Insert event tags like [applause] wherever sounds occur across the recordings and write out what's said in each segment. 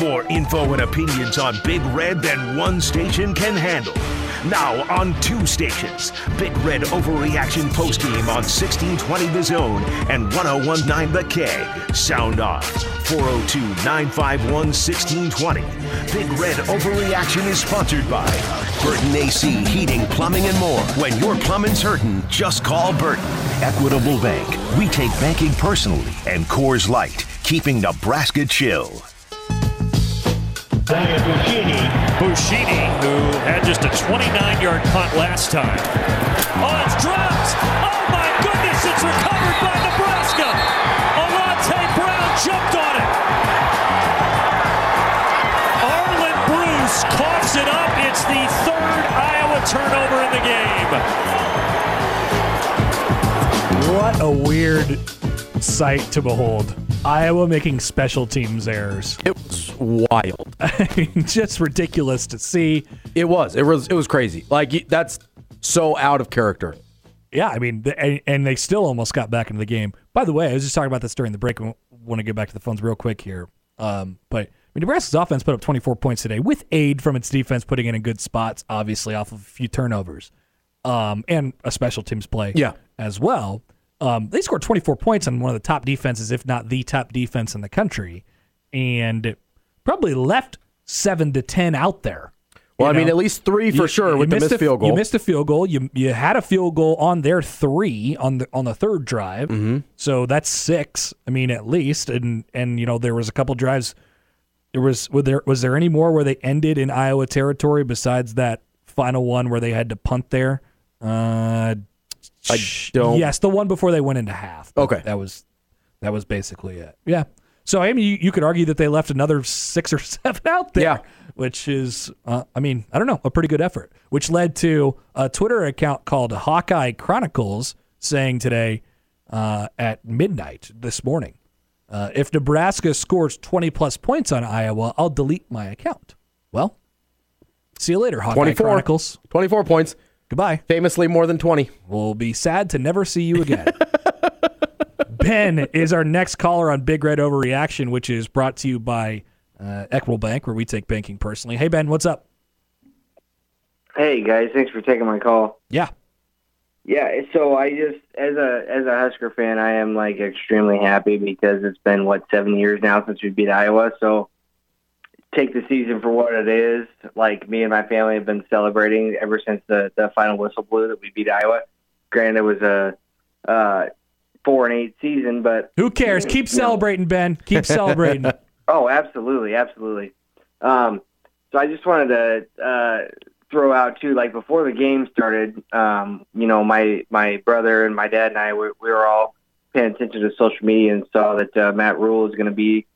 More info and opinions on Big Red than one station can handle. Now on two stations. Big Red Overreaction Postgame on 1620 The Zone and 1019 The K. Sound off 402 951 1620. Big Red Overreaction is sponsored by Burton AC Heating, Plumbing, and more. When your plumbing's hurting, just call Burton. Equitable Bank. We take banking personally. And Coors Light, keeping Nebraska chill. Buschini, Buschini, who had just a 29-yard punt last time. Oh, it's dropped! Oh my goodness, it's recovered by Nebraska! Alante Brown jumped on it! Arland Bruce coughs it up. It's the third Iowa turnover in the game. What a weird sight to behold. Iowa making special teams errors. It was wild. [laughs] I mean, just ridiculous to see. It was. It was. It was crazy. Like that's so out of character. Yeah, I mean, and, and they still almost got back into the game. By the way, I was just talking about this during the break. I want to get back to the phones real quick here. Um, but I mean, Nebraska's offense put up 24 points today with aid from its defense, putting it in good spots, obviously off of a few turnovers, um, and a special teams play Yeah. as well. Um, they scored 24 points on one of the top defenses, if not the top defense in the country, and probably left seven to 10 out there. Well, I mean, at least three for You- sure you with the missed missed a- field goal. You missed a field goal. You you had a field goal on their three on the on the third drive. Mm-hmm. So that's six. I mean, at least, and and you know there was a couple drives. There was was there was there any more where they ended in Iowa territory besides that final one where they had to punt there? Uh, I don't- Yes, the one before they went into half. Okay. that was that was basically it. Yeah. So I mean, you, you could argue that they left another six or [laughs] seven out there Yeah. which is, uh, I mean, I don't know, a pretty good effort, which led to a Twitter account called Hawkeye Chronicles saying today uh, at midnight this morning, uh, if Nebraska scores 20 plus points on Iowa, I'll delete my account. Well, see you later, Hawkeye 24. Chronicles. 24 points. Goodbye. Famously more than 20. We'll be sad to never see you again. [laughs] ben is our next caller on Big Red Overreaction, which is brought to you by uh, Equitable Bank, where we take banking personally. Hey, Ben, what's up? Hey guys, thanks for taking my call. Yeah. Yeah, so I just as a as a Husker fan, I am like extremely happy because it's been what seven years now since we beat Iowa. So take the season for what it is. Like me and my family have been celebrating ever since the the final whistle blew that we beat Iowa. Granted, it was a uh, four and eight season, but Who cares? Keep you know, celebrating, Ben. Keep celebrating. [laughs] Oh, absolutely, absolutely. Um, so I just wanted to uh, throw out too, like before the game started, um, you know, my my brother and my dad and I we, we were all paying attention to social media and saw that uh, Matt Rhule is going to be,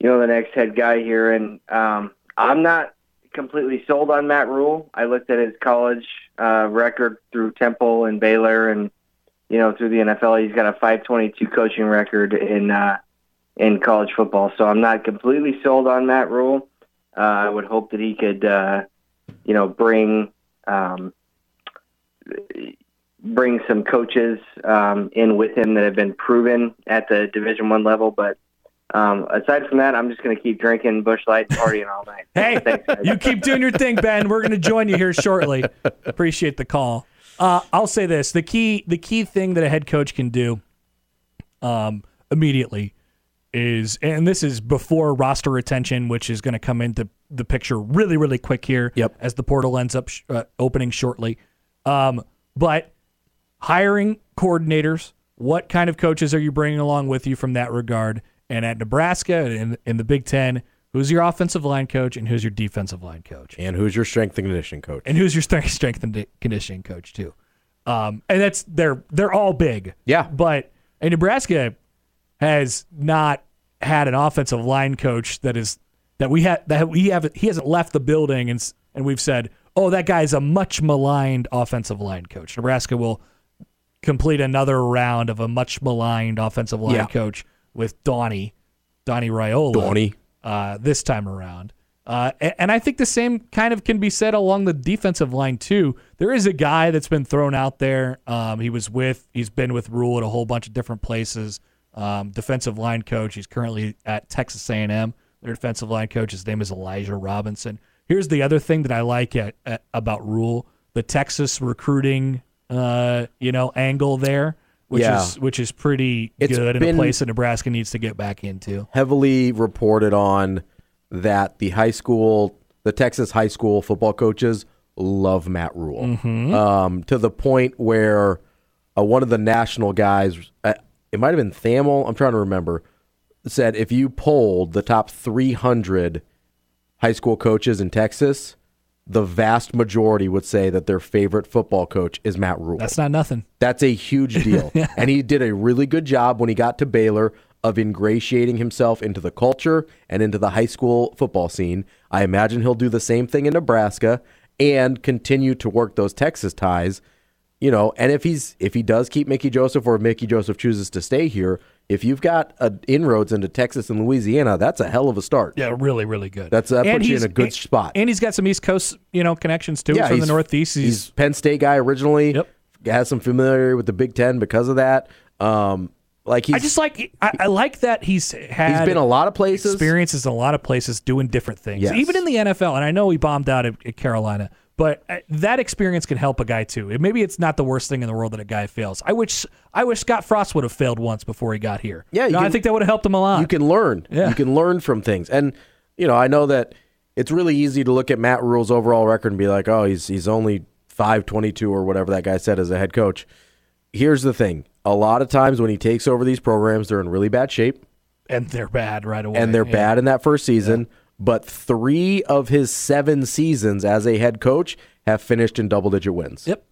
you know, the next head guy here, and um, I'm not completely sold on Matt Rhule. I looked at his college uh, record through Temple and Baylor, and you know, through the NFL, he's got a 522 coaching record in. Uh, in college football. So I'm not completely sold on Matt Rhule. Uh, I would hope that he could, uh, you know, bring um, bring some coaches um, in with him that have been proven at the Division One level. But um, aside from that, I'm just going to keep drinking Busch Light partying all night. hey, Thanks, you keep doing your thing, Ben. We're going to join you here shortly. Appreciate the call. Uh, I'll say this: the key, the key thing that a head coach can do um, immediately is, and this is before roster retention, which is going to come into the picture really, really quick here. Yep. As the portal ends up sh- uh, opening shortly, um, but hiring coordinators. What kind of coaches are you bringing along with you from that regard? And at Nebraska and in, in the Big Ten, who's your offensive line coach and who's your defensive line coach? And who's your strength and conditioning coach? And who's your [laughs] strength, strength and di- conditioning coach too? Um, and that's they're they're all big. Yeah. But and Nebraska has not had an offensive line coach that is that we had that we have he hasn't left the building and and we've said, "Oh, that guy's a much maligned offensive line coach." Nebraska will complete another round of a much maligned offensive line Yeah. coach with Donnie, Donnie Raiola. Donnie. Uh, this time around. Uh, and I think the same kind of can be said along the defensive line too. There is a guy that's been thrown out there. Um, he was with, he's been with Rhule at a whole bunch of different places. Um, defensive line coach. He's currently at Texas A&M. Their defensive line coach. His name is Elijah Robinson. Here's the other thing that I like at, at about Rhule: the Texas recruiting, uh, you know, angle there, which Yeah. is which is pretty It's good and a place that Nebraska needs to get back into. heavily reported on that the high school, the Texas high school football coaches love Matt Rhule Mm-hmm. um, to the point where uh, one of the national guys, uh, it might have been Thamel, I'm trying to remember, said if you polled the top 300 high school coaches in Texas, the vast majority would say that their favorite football coach is Matt Rhule. That's not nothing. That's a huge [laughs] deal. yeah. And he did a really good job when he got to Baylor of ingratiating himself into the culture and into the high school football scene. I imagine he'll do the same thing in Nebraska and continue to work those Texas ties. You know, and if he's if he does keep Mickey Joseph or if Mickey Joseph chooses to stay here, if you've got uh, inroads into Texas and Louisiana, that's a hell of a start. Yeah, really, really good. That's- that And puts you in a good and- spot. And he's got some East Coast, you know, connections too from the he's- Northeast. He's, He's, Penn State guy originally. Yep. Has some familiarity with the Big Ten because of that. Um, like he's I just like I, I like that he's had he's been a lot of places. experiences in a lot of places doing different things, Yes. even in the NFL. And I know he bombed out at, at Carolina, but uh, that experience can help a guy too. Maybe it's not the worst thing in the world that a guy fails. I wish I wish Scott Frost would have failed once before he got here. Yeah, you No, I think that would have helped him a lot. You can learn. Yeah. You can learn from things. And you know, I know that it's really easy to look at Matt Rhule's overall record and be like, "Oh, he's he's only 522 or whatever that guy said as a head coach." Here's the thing. A lot of times when he takes over these programs, they're in really bad shape and they're bad right away. and they're Yeah. bad in that first season, but 3 of his 7 seasons as a head coach have finished in double-digit wins. Yep,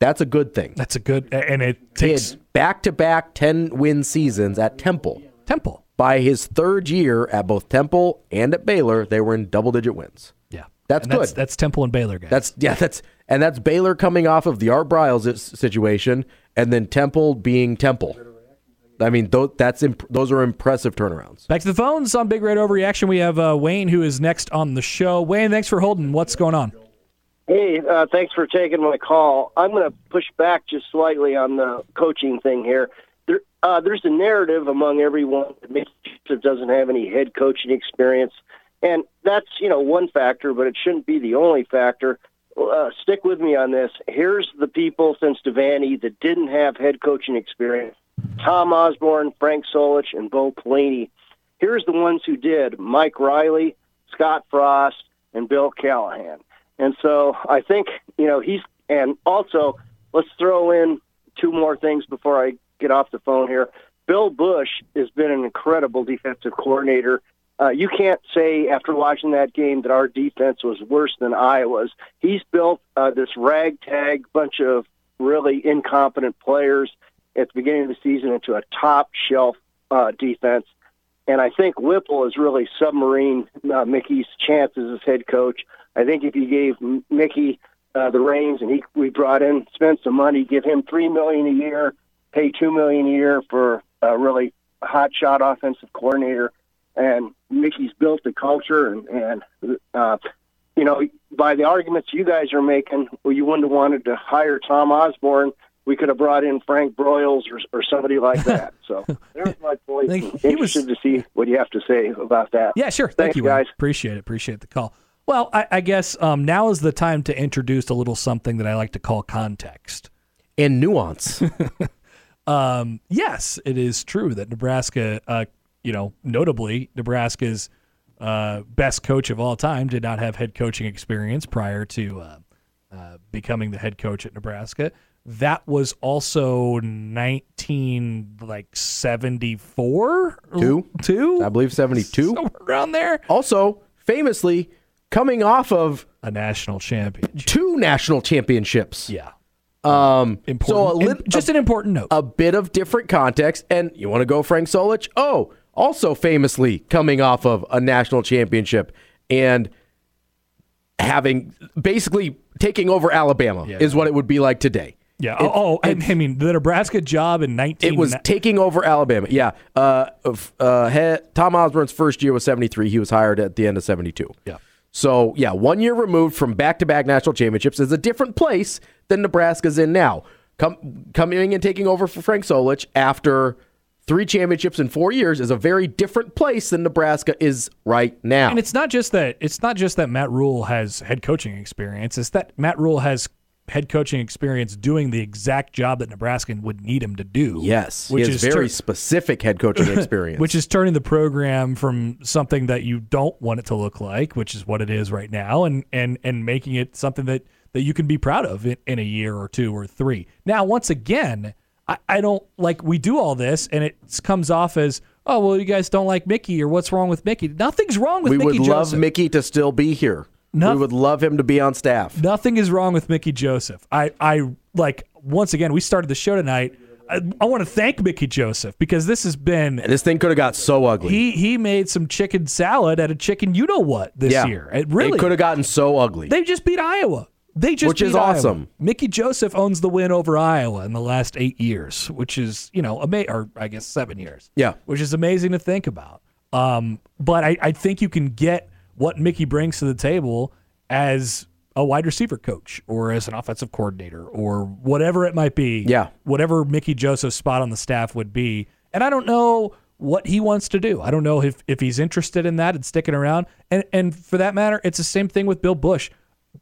That's a good thing. that's a good. And it takes back-to-back 10-win seasons at Temple. Temple. By his third year at both Temple and at Baylor, they were in double-digit wins. Yeah, That's And good. that's Temple and Baylor guys. That's yeah, that's and that's Baylor coming off of the Art Briles uh, situation, and then Temple being Temple. I mean, those that's imp- those are impressive turnarounds. Back to the phones on Big Red Overreaction. We have uh, Wayne, who is next on the show. Wayne, thanks for holding. What's going on? Hey, uh, thanks for taking my call. I'm going to push back just slightly on the coaching thing here. There, uh, there's a narrative among everyone that Mickey Joseph doesn't have any head coaching experience, and that's you know one factor, but it shouldn't be the only factor. Uh, stick with me on this. Here's the people since Devaney that didn't have head coaching experience: Tom Osborne, Frank Solich, and Bo Pelini. Here's the ones who did: Mike Riley, Scott Frost, and Bill Callahan. And so I think, you know, he's, and also let's throw in two more things before I get off the phone here. Bill Busch has been an incredible defensive coordinator. Uh, you can't say after watching that game that our defense was worse than Iowa's. He's built uh, this ragtag bunch of really incompetent players at the beginning of the season into a top shelf uh, defense. And I think Whipple has really submarine uh, Mickey's chances as head coach. I think if you gave Mickey uh, the reins and he we brought in, spent some money, give him three million a year, pay two million a year for a really hot shot offensive coordinator, and Mickey's built the culture and and uh, you know by the arguments you guys are making, well, you wouldn't have wanted to hire Tom Osborne. We could have brought in Frank Broyles or, or somebody like [laughs] that. So there's my point. think he was- Interested to see what you have to say about that. Yeah, sure. Thank Thanks, you, Wayne. guys. Appreciate it. Appreciate the call. Well, I, I guess um, now is the time to introduce a little something that I like to call context. And nuance. [laughs] Um, yes, it is true that Nebraska, uh, you know, notably Nebraska's uh, best coach of all time did not have head coaching experience prior to uh, uh, becoming the head coach at Nebraska. That was also nineteen like seventy four Two. two I believe 72. [laughs] somewhere around there. Also, famously coming off of A national championship. two national championships. Yeah. Um, Important. so lit- just an important note. a bit of different context. And you want to go Frank Solich? Oh, also famously coming off of a national championship and having basically taking over Alabama Yeah. is what it would be like today. Yeah. It- oh, oh and I mean the Nebraska job in 19 It was taking over Alabama. Yeah. Uh, uh, Tom Osborne's first year was 73. He was hired at the end of 72. Yeah. So, yeah, one year removed from back to back national championships is a different place than Nebraska's in now. Come, coming and taking over for Frank Solich after three championships in four years is a very different place than Nebraska is right now. And it's not just that it's not just that Matt Rhule has head coaching experience. It's that Matt Rhule has head coaching experience doing the exact job that Nebraska would need him to do. yes, which he has is very tur- specific head coaching [laughs] experience. which is turning the program from something that you don't want it to look like, which is what it is right now, and and and making it something that that you can be proud of in, in a year or two or three. Now, once again, I, I don't like we do all this, and it comes off as oh well, you guys don't like Mickey, or what's wrong with Mickey? Nothing's wrong with we Mickey We would love Mickey to still be here. We would love him to be on staff. Nothing is wrong with Mickey Joseph. I, I like once again we started the show tonight. I, I want to thank Mickey Joseph because this has been And this thing could have got so ugly. he he made some chicken salad at a chicken you know what this yeah. year. It really could have gotten so ugly. they just beat Iowa. They just Which is beat Iowa. awesome. Mickey Joseph owns the win over Iowa in the last eight years, which is you know ama- or I guess seven years. Yeah. which is amazing to think about. Um, but I, I think you can get what Mickey brings to the table as a wide receiver coach or as an offensive coordinator or whatever it might be. Yeah. whatever Mickey Joseph's spot on the staff would be. And I don't know what he wants to do. I don't know if, if he's interested in that and sticking around. And and for that matter, it's the same thing with Bill Busch.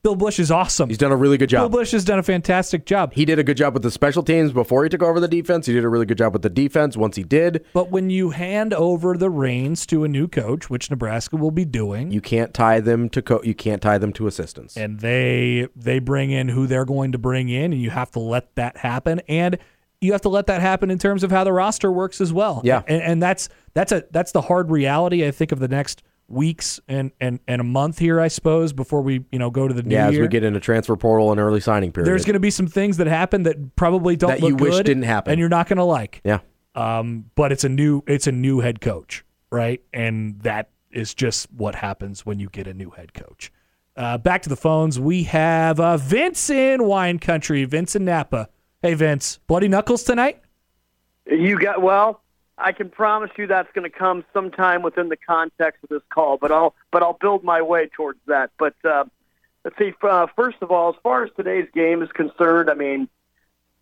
Bill Busch is awesome. He's done a really good job. Bill. Busch has done a fantastic job. He did a good job with the special teams before he took over the defense. He did a really good job with the defense once he did. But when you hand over the reins to a new coach, which Nebraska will be doing, You can't tie them to co- you can't tie them to assistants. and they they bring in who they're going to bring in, and you have to let that happen. And you have to let that happen in terms of how the roster works as well. Yeah. and, and that's that's a that's the hard reality I think of the next weeks and and and a month here, I suppose, before we you know go to the new yeah, as we get into transfer portal and early signing period. There's going to be some things that happen that probably don't That look you wish good didn't happen. and you're not going to like. yeah. Um, but it's a new it's a new head coach, right? And that is just what happens when you get a new head coach. Uh, back to the phones. We have uh, Vince in Wine Country. Vince in Napa. Hey, Vince. Bloody knuckles tonight. You got well. I can promise you that's going to come sometime within the context of this call, but I'll but I'll build my way towards that. But uh, let's see. Uh, first of all, as far as today's game is concerned, I mean,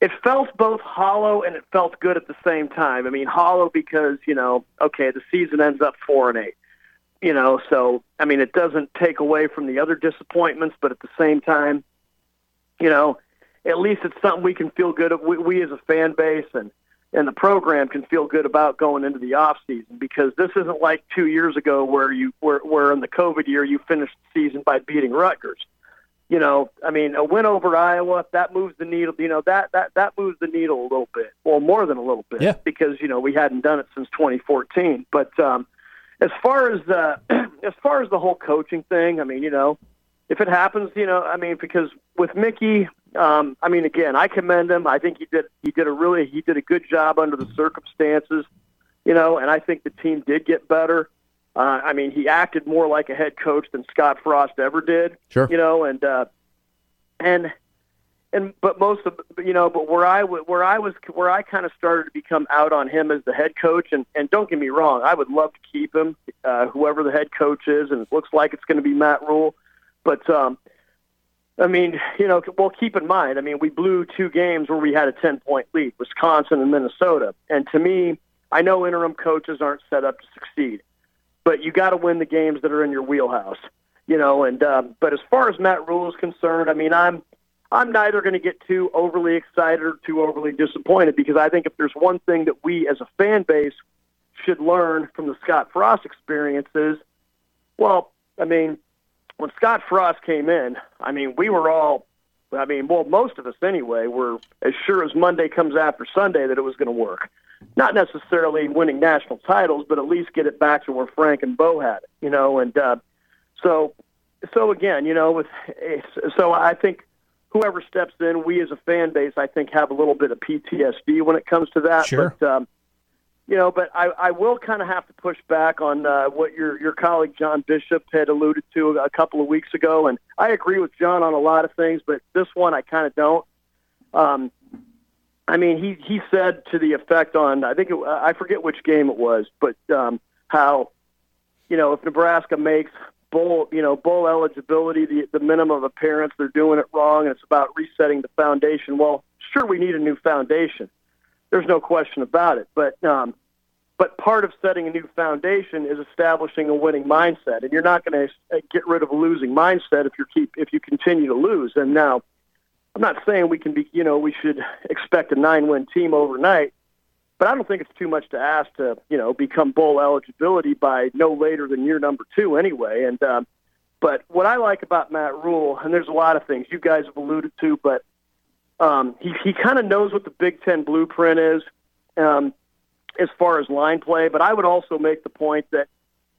it felt both hollow and it felt good at the same time. I mean, hollow because you know, okay, the season ends up four and eight. You know, so I mean, it doesn't take away from the other disappointments, but at the same time, you know, at least it's something we can feel good. We, we as a fan base and and the program can feel good about going into the off season because this isn't like two years ago where you where where in the COVID year you finished the season by beating Rutgers. You know, I mean, a win over Iowa that moves the needle. You know that that that moves the needle a little bit, well, more than a little bit, Yeah. because you know we hadn't done it since 2014. But um, as far as the [clears throat] as far as the whole coaching thing, I mean, you know, if it happens, you know, I mean, because with Mickey, um, I mean, again, I commend him. I think he did he did a really he did a good job under the circumstances, you know, and I think the team did get better. Uh, I mean, he acted more like a head coach than Scott Frost ever did. Sure. You know, and uh, and and but most of you know, but where I where I was where I kind of started to become out on him as the head coach, and and don't get me wrong, I would love to keep him, uh, whoever the head coach is, and it looks like it's going to be Matt Rhule, but um, I mean, you know, well, keep in mind, I mean, we blew two games where we had a 10 point lead, Wisconsin and Minnesota. And to me, I know interim coaches aren't set up to succeed, but you got to win the games that are in your wheelhouse, you know. And um, but as far as Matt Rhule is concerned, I mean, I'm I'm neither going to get too overly excited or too overly disappointed because I think if there's one thing that we as a fan base should learn from the Scott Frost experience is, well, I mean, when Scott Frost came in, I mean, we were all, I mean, well, most of us anyway, were as sure as Monday comes after Sunday that it was going to work. Not necessarily winning national titles, but at least get it back to where Frank and Bo had it, you know. And uh, so, so again, you know, with so I think whoever steps in, we as a fan base, I think, have a little bit of PTSD when it comes to that. Sure. But um, you know, but I, I will kind of have to push back on uh, what your your colleague John Bishop had alluded to a couple of weeks ago, and I agree with John on a lot of things, but this one I kind of don't. Um, I mean, he he said to the effect on I think it, I forget which game it was, but um, how you know if Nebraska makes bowl you know bowl eligibility the the minimum of appearance, they're doing it wrong, and it's about resetting the foundation. Well, sure, we need a new foundation. There's no question about it, but um, but part of setting a new foundation is establishing a winning mindset, and you're not going to get rid of a losing mindset if you keep if you continue to lose. And now I'm not saying we can be, you know, we should expect a nine-win team overnight, but I don't think it's too much to ask to, you know, become bowl eligibility by no later than year number two, anyway. And um, but what I like about Matt Rhule, and there's a lot of things you guys have alluded to, but um, he he kind of knows what the Big Ten blueprint is um, as far as line play. But I would also make the point that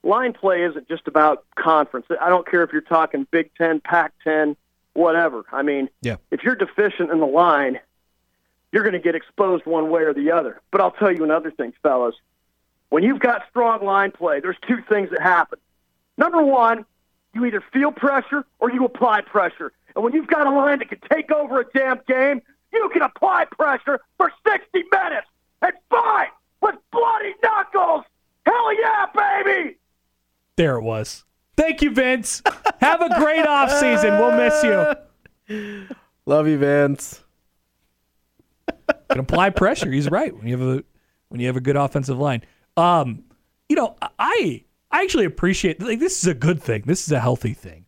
line play isn't just about conference. I don't care if you're talking Big Ten, Pac-10 whatever. I mean, Yeah. if you're deficient in the line, you're going to get exposed one way or the other. But I'll tell you another thing, fellas. When you've got strong line play, there's two things that happen. Number one, you either feel pressure or you apply pressure. And when you've got a line that can take over a damn game, you can apply pressure for 60 minutes and fight with bloody knuckles. Hell yeah, baby! There it was. Thank you, Vince. Have a great off season. We'll miss you. [laughs] Love you, Vince. Can apply pressure. He's right. When you have a when you have a good offensive line. Um, you know, I I actually appreciate like this is a good thing. This is a healthy thing.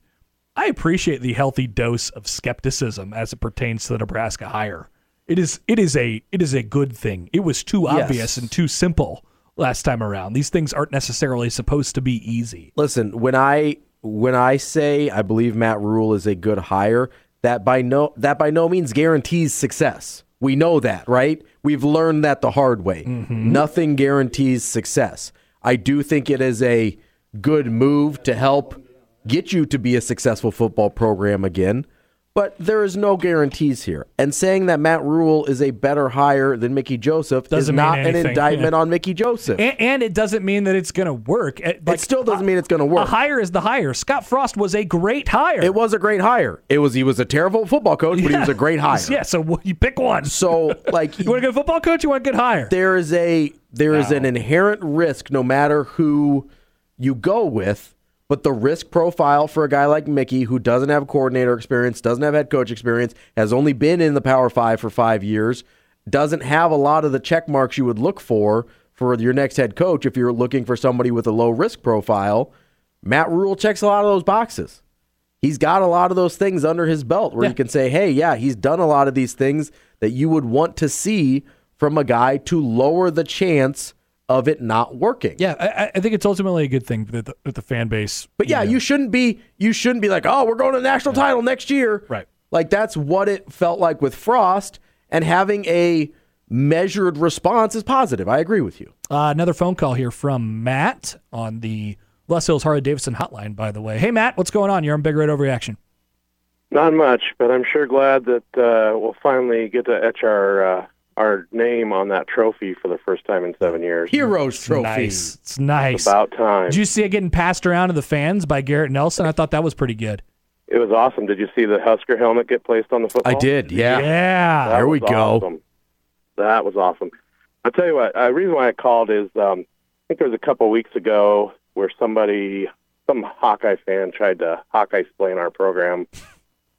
I appreciate the healthy dose of skepticism as it pertains to the Nebraska hire. It is it is a it is a good thing. It was too Yes. obvious and too simple last time around. These things aren't necessarily supposed to be easy. Listen, when I when I say I believe Matt Rhule is a good hire, that by no that by no means guarantees success. We know that, right? We've learned that the hard way. Mm-hmm. Nothing guarantees success. I do think it is a good move to help get you to be a successful football program again. But there is no guarantees here. And saying that Matt Rhule is a better hire than Mickey Joseph Doesn't is not an indictment Yeah. on Mickey Joseph. And, and it doesn't mean that it's going to work. Uh, it, like, it still doesn't uh, mean it's going to a work. hire is the hire. Scott Frost was a great hire. It was a great hire. It was he was a terrible football coach, but he was a [laughs] great hire. Yeah, so you pick one. So like [laughs] You want a good football coach? You want a good hire? there is a there is an inherent risk no matter who you go with, but the risk profile for a guy like Mickey who doesn't have coordinator experience, doesn't have head coach experience, has only been in the Power 5 for 5 years, doesn't have a lot of the check marks you would look for for your next head coach if you're looking for somebody with a low risk profile. Matt Rhule checks a lot of those boxes. He's got a lot of those things under his belt where Yeah. you can say, hey, yeah, he's done a lot of these things that you would want to see from a guy to lower the chance of it not working. Yeah, I, I think it's ultimately a good thing that the, that the fan base. But yeah, know, you shouldn't be you shouldn't be like, oh, we're going to the national title next year. Right. Like that's what it felt like with Frost, and having a measured response is positive. I agree with you. Uh, another phone call here from Matt on the Les Hills Harley Davidson hotline. By the way, hey Matt, what's going on? You're on Big Red Overreaction. Not much, but I'm sure glad that uh, we'll finally get to etch our uh, our name on that trophy for the first time in seven years. Heroes Trophy. Nice, it's nice. It's about time. Did you see it getting passed around to the fans by Garrett Nelson? I thought that was pretty good. It was awesome. Did you see the Husker helmet get placed on the football? I did. Yeah. Yeah, That There we was go. Awesome. That was awesome. I'll tell you what. The uh, reason why I called is um, I think there was a couple weeks ago where somebody, some Hawkeye fan, tried to Hawkeye explain our program.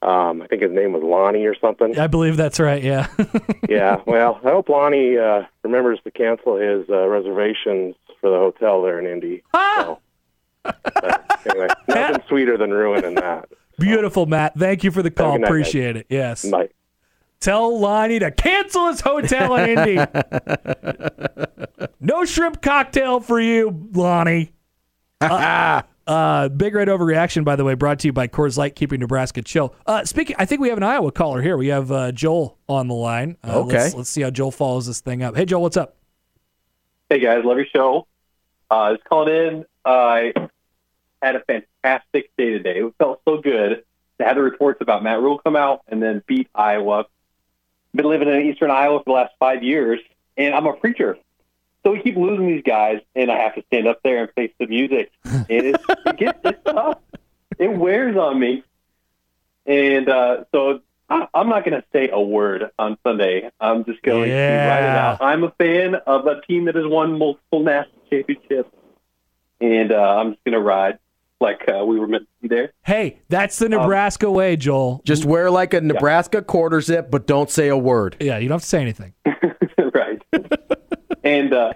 Um, I think his name was Lonnie or something. I believe that's right. Yeah. [laughs] yeah, well, I hope Lonnie uh, remembers to cancel his uh, reservations for the hotel there in Indy. [laughs] So, but anyway, [laughs] nothing sweeter than ruining that. Beautiful, Matt. Thank you for the call. good night, guys. Appreciate it. Yes. Bye. Tell Lonnie to cancel his hotel in Indy. no shrimp cocktail for you, Lonnie. Uh, uh, Big Red Overreaction, by the way, brought to you by Coors Light, keeping Nebraska chill. Uh, speaking, I think we have an Iowa caller here. We have uh, Joel on the line. Uh, Okay. Let's, let's see how Joel follows this thing up. Hey, Joel, what's up? Hey guys, love your show. Uh, I was calling in. I had a fantastic day today. It felt so good to have the reports about Matt Rhule come out and then beat Iowa. Been living in eastern Iowa for the last five years, and I'm a preacher. So we keep losing these guys, and I have to stand up there and face the music. And it's, it gets it's tough. It wears on me. And uh, so I, I'm not going to say a word on Sunday. I'm just going to write it out. I'm a fan of a team that has won multiple national championships, and uh, I'm just going to ride like uh, we were meant to be there. Hey, that's Um, the Nebraska way, Joel. Just wear like a Nebraska quarter zip, but don't say a word. Yeah, you don't have to say anything. [laughs] right. [laughs] and uh,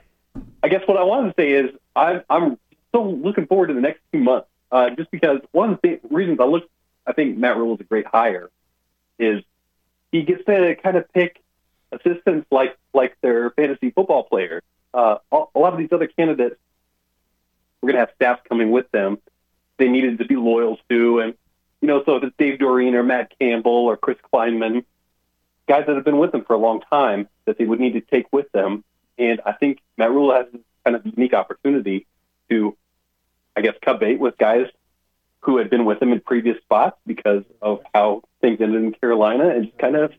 I guess what I wanted to say is I'm I'm still looking forward to the next two months. Uh, just because one of the reasons I look, I think Matt Rhule is a great hire, is he gets to kind of pick assistants like like their fantasy football players. Uh, a lot of these other candidates, we're going to have staff coming with them. They needed to be loyal to, and you know, so if it's Dave Doeren or Matt Campbell or Chris Klieman, guys that have been with them for a long time that they would need to take with them. And I think Matt Rhule has kind of unique opportunity to, I guess, cut bait with guys who had been with him in previous spots because of how things ended in Carolina and just kind of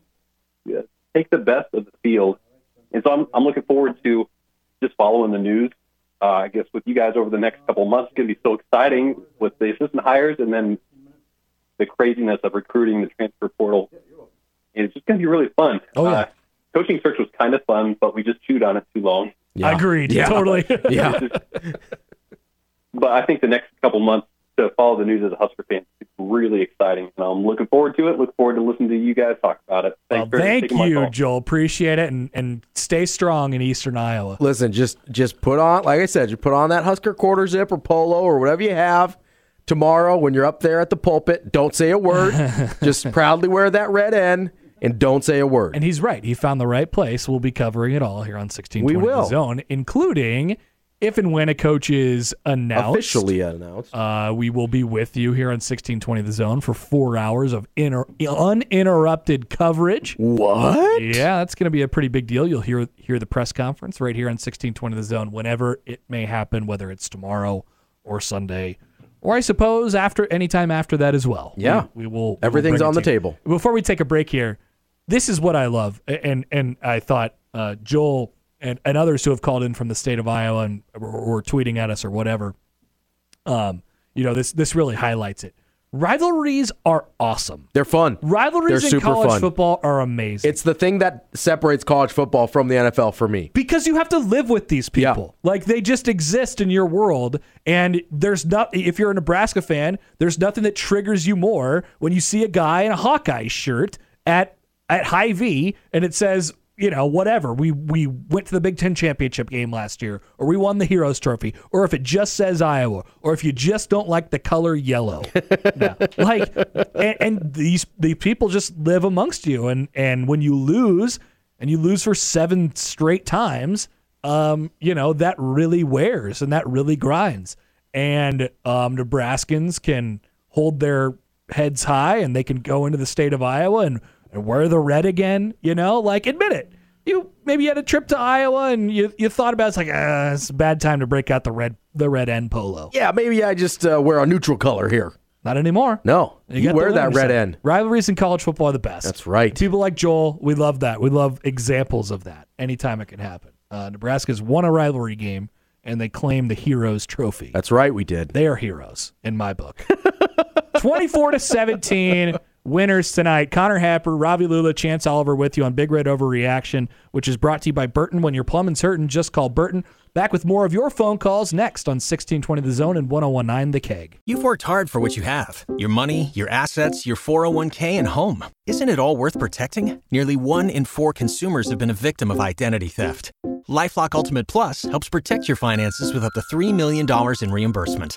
yeah, take the best of the field. And so I'm, I'm looking forward to just following the news. Uh, I guess with you guys over the next couple of months, it's going to be so exciting with the assistant hires and then the craziness of recruiting the transfer portal. And it's just going to be really fun. Oh, yeah. Uh, coaching search was kind of fun, but we just chewed on it too long. Yeah. Agreed. Yeah. Totally. Yeah. [laughs] But I think the next couple months to follow the news as a Husker fan is really exciting, and I'm looking forward to it. Look forward to listening to you guys talk about it. Well, Thanks for thank taking my you, call. Joel. Appreciate it, and and stay strong in Eastern Iowa. Listen, just just put on, like I said, you put on that Husker quarter zip or polo or whatever you have tomorrow when you're up there at the pulpit. Don't say a word. [laughs] just proudly wear that red N and don't say a word. And he's right. He found the right place. We'll be covering it all here on 1620 We will. The Zone, including if and when a coach is announced. Officially announced. Uh, we will be with you here on 1620 The Zone for four hours of inter- uninterrupted coverage. What? Yeah, that's going to be a pretty big deal. You'll hear hear the press conference right here on 1620 The Zone whenever it may happen, whether it's tomorrow or Sunday, or I suppose after any time after that as well. Yeah. we, we will. Everything's on the table. Before we take a break here, this is what I love, and and I thought uh, Joel and, and others who have called in from the state of Iowa and or, or tweeting at us or whatever, um, you know this this really highlights it. Rivalries are awesome. They're fun. Rivalries They're in college fun. football are amazing. It's the thing that separates college football from the NFL for me. because you have to live with these people. Yeah. Like they just exist in your world, and there's not. If you're a Nebraska fan, there's nothing that triggers you more when you see a guy in a Hawkeye shirt at at Hy-Vee, and it says, you know, whatever. We we went to the Big Ten championship game last year, or we won the Heroes Trophy, or if it just says Iowa, or if you just don't like the color yellow. [laughs] Yeah. Like, and, and these the people just live amongst you, and and when you lose, and you lose for seven straight times, um, you know that really wears and that really grinds. And um, Nebraskans can hold their heads high, and they can go into the state of Iowa and, and wear the red again. You know, like admit it. You maybe you had a trip to Iowa and you, you thought about it, it's like ah, it's a bad time to break out the red the red end polo. Yeah, maybe I just uh, wear a neutral color here. Not anymore. No, you, got wear that red side. end. Rivalries in college football are the best. That's right. People like Joel, we love that. We love examples of that anytime it can happen. Uh, Nebraska's won a rivalry game and they claim the Heroes Trophy. That's right, we did. They are heroes in my book. [laughs] 24 to 17 winners tonight. Connor Happer, Ravi Lula, Chance Oliver with you on Big Red Overreaction, which is brought to you by Burton. When your plumbing's hurting, just call Burton. Back with more of your phone calls next on 1620 The Zone and 1019 The Keg. You've worked hard for what you have your money, your assets, your 401k, and home. Isn't it all worth protecting? Nearly one in four consumers have been a victim of identity theft. Lifelock Ultimate Plus helps protect your finances with up to $3 million in reimbursement.